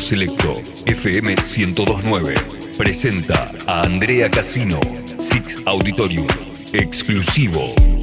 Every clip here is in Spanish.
Selecto, FM 1029. Presenta a Andrea Casino, Six Auditorium. Exclusivo.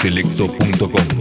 sonidoselecto.com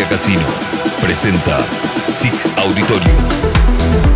Casino presenta Six Auditorium.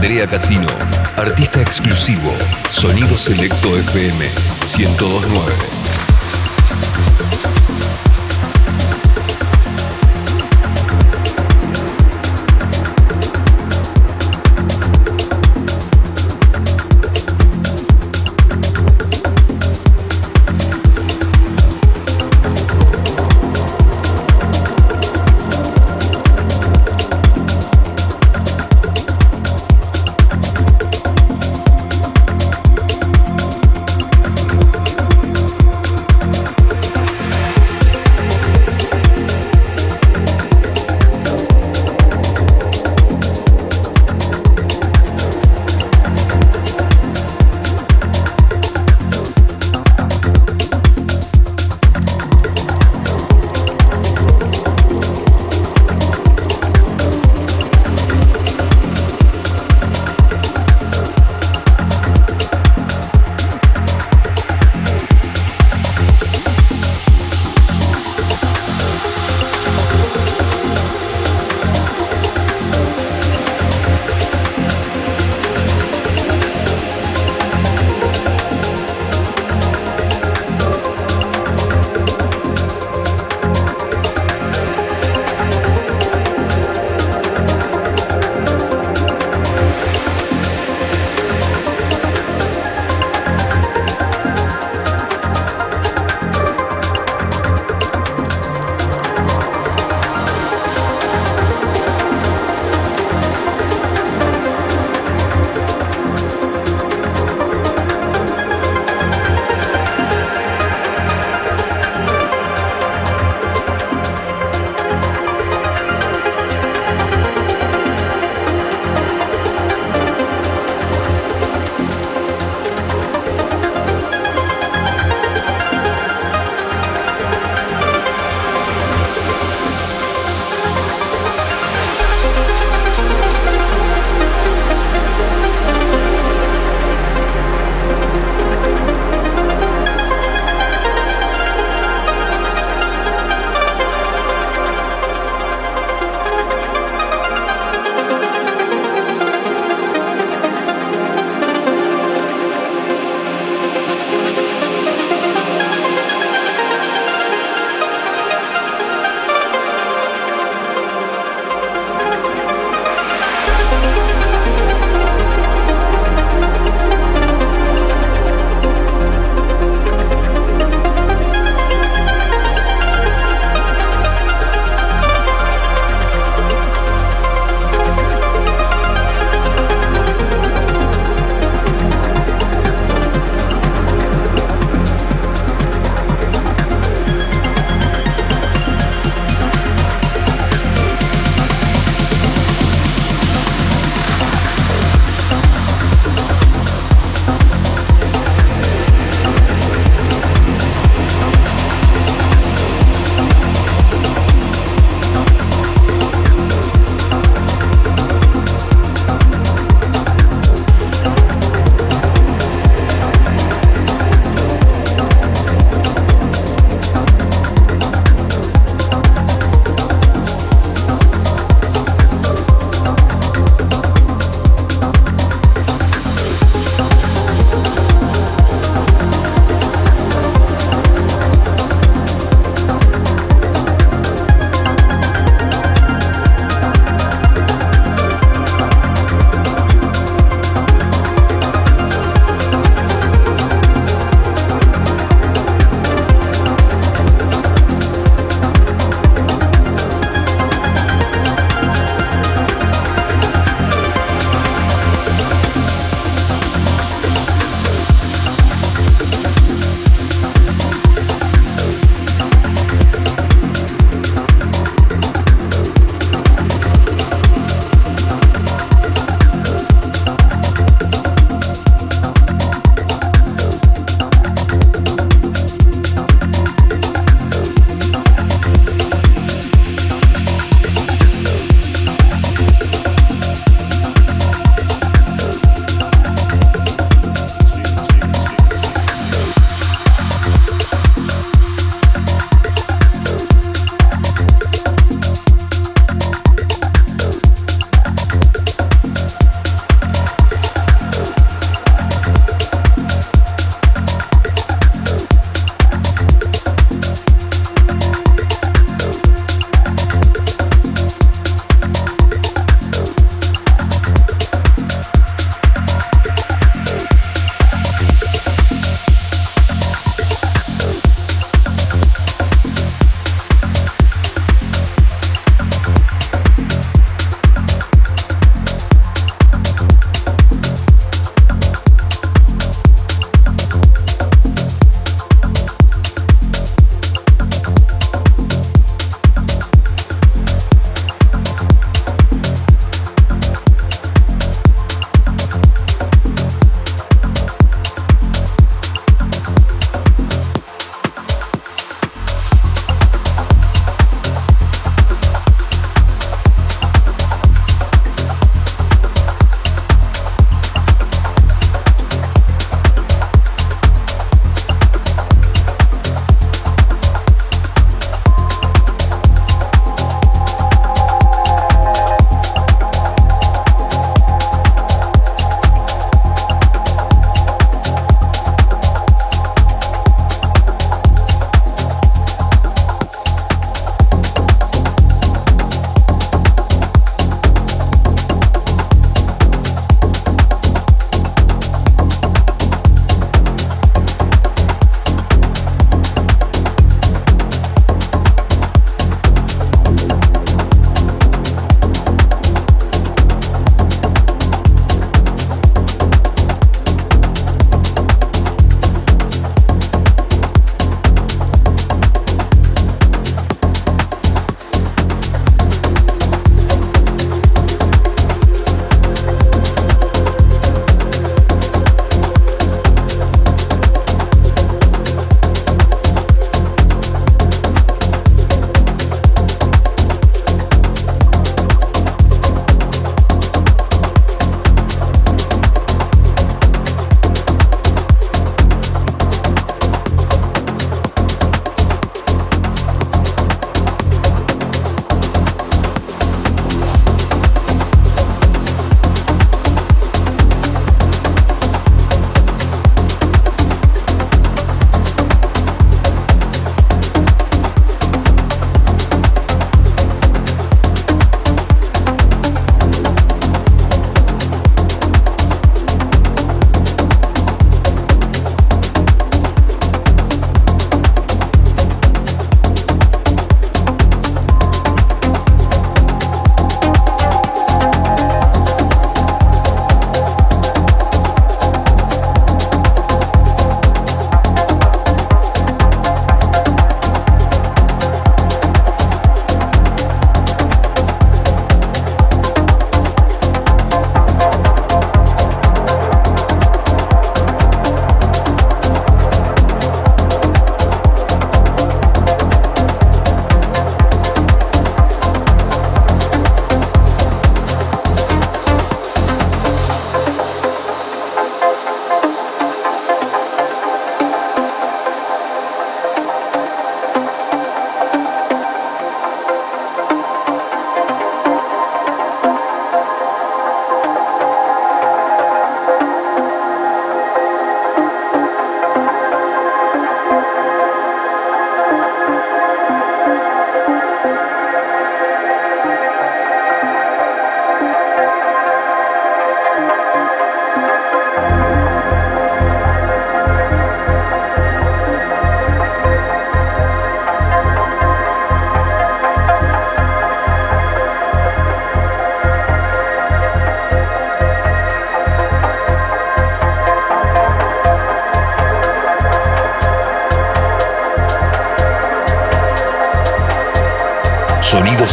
Andrea Casino, artista exclusivo, Sonido Selecto FM 1029.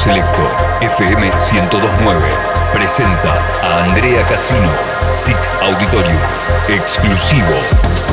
Selecto FM 1029 presenta a Andrea Casino, Six Auditorium, exclusivo.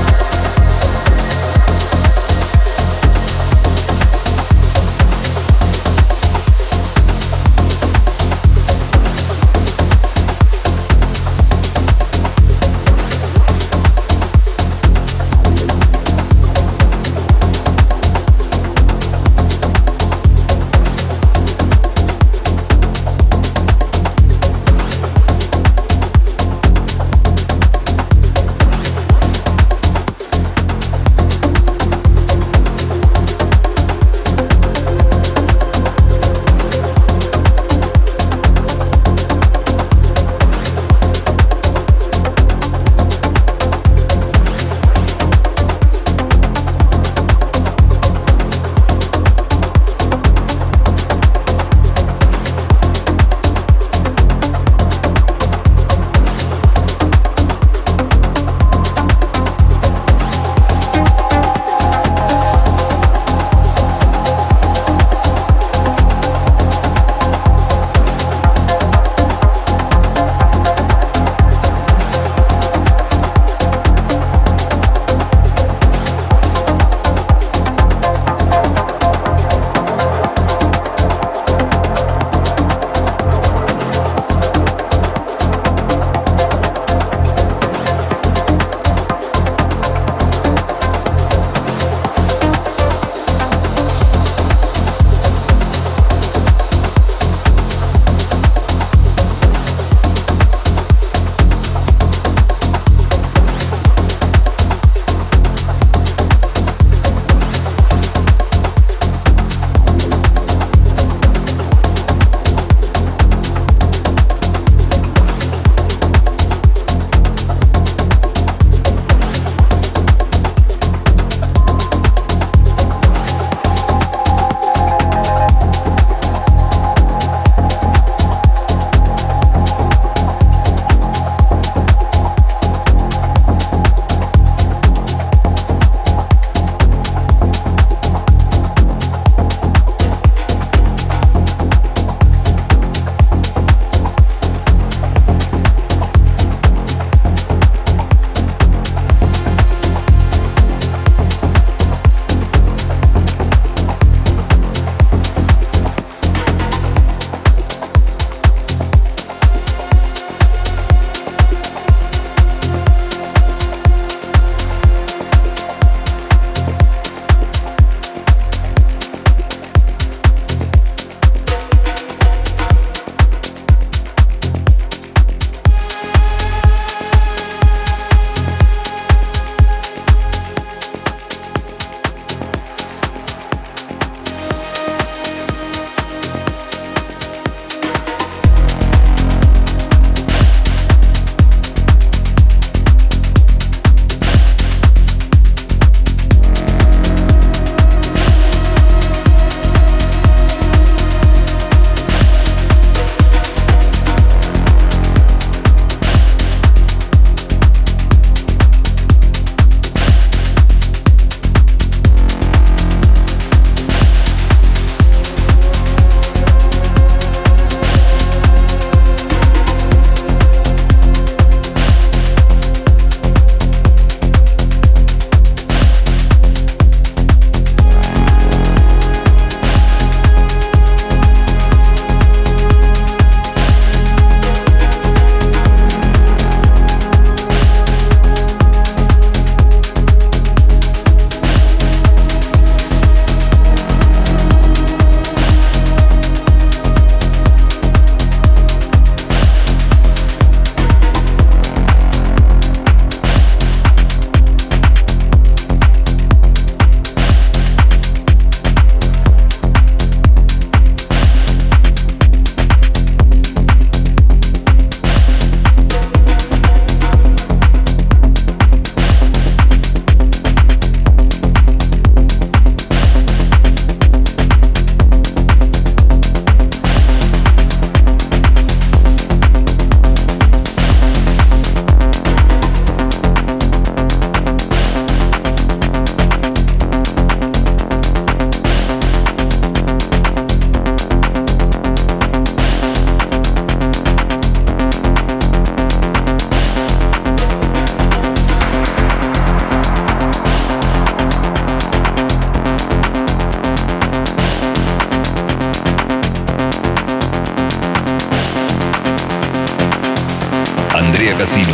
Casino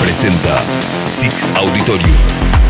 presenta Six Auditorium.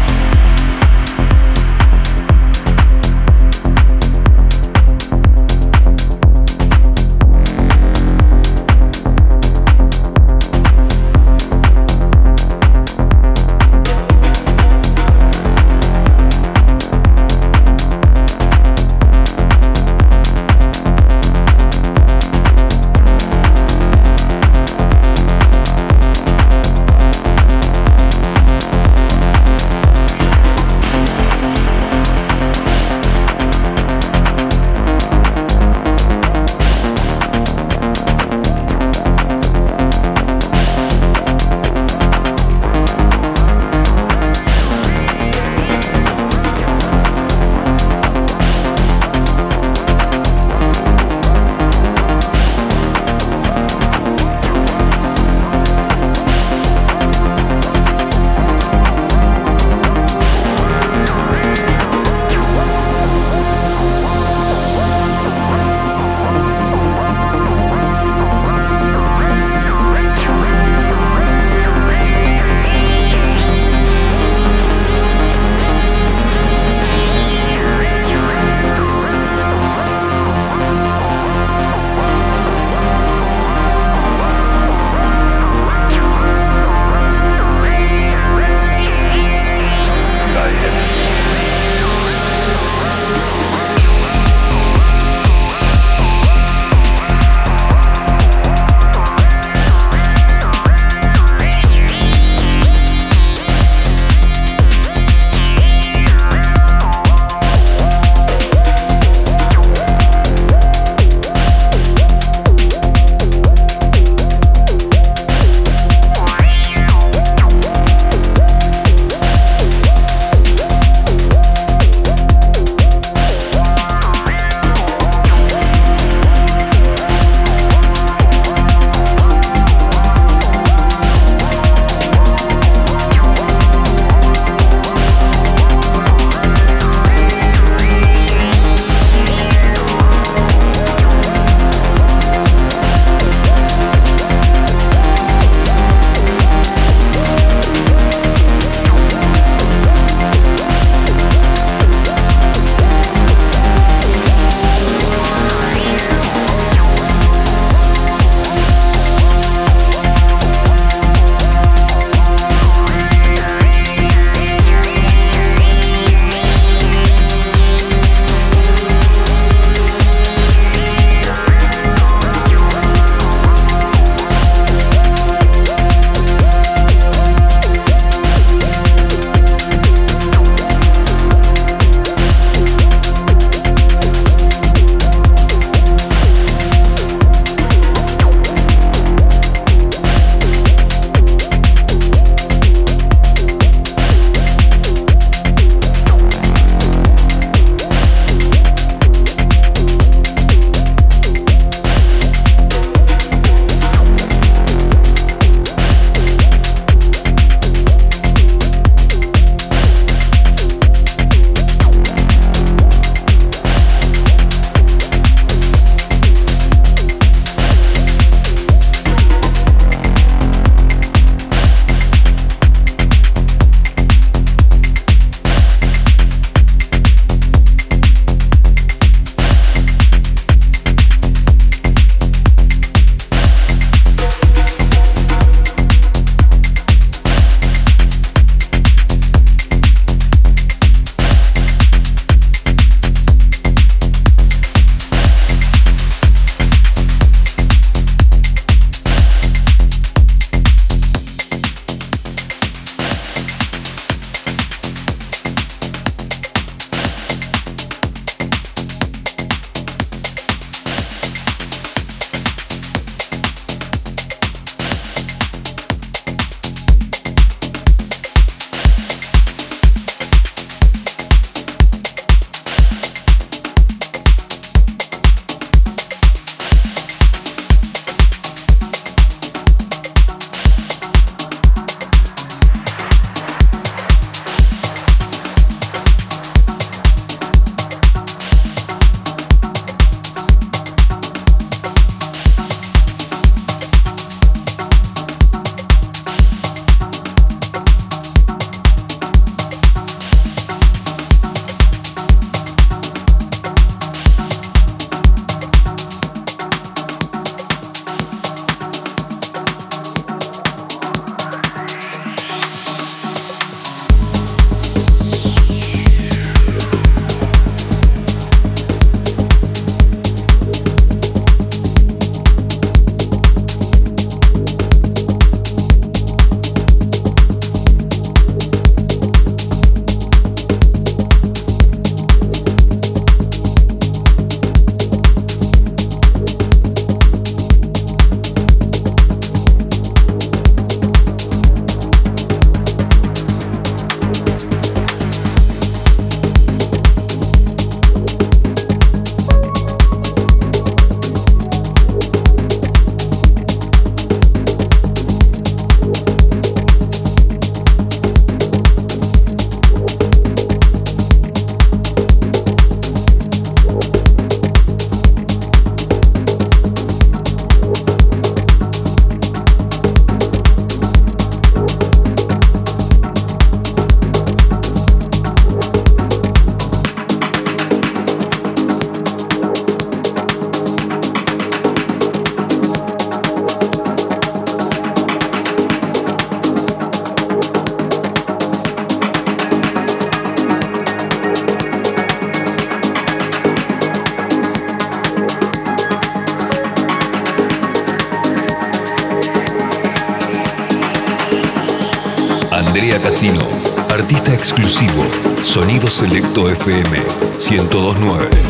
FM 1029.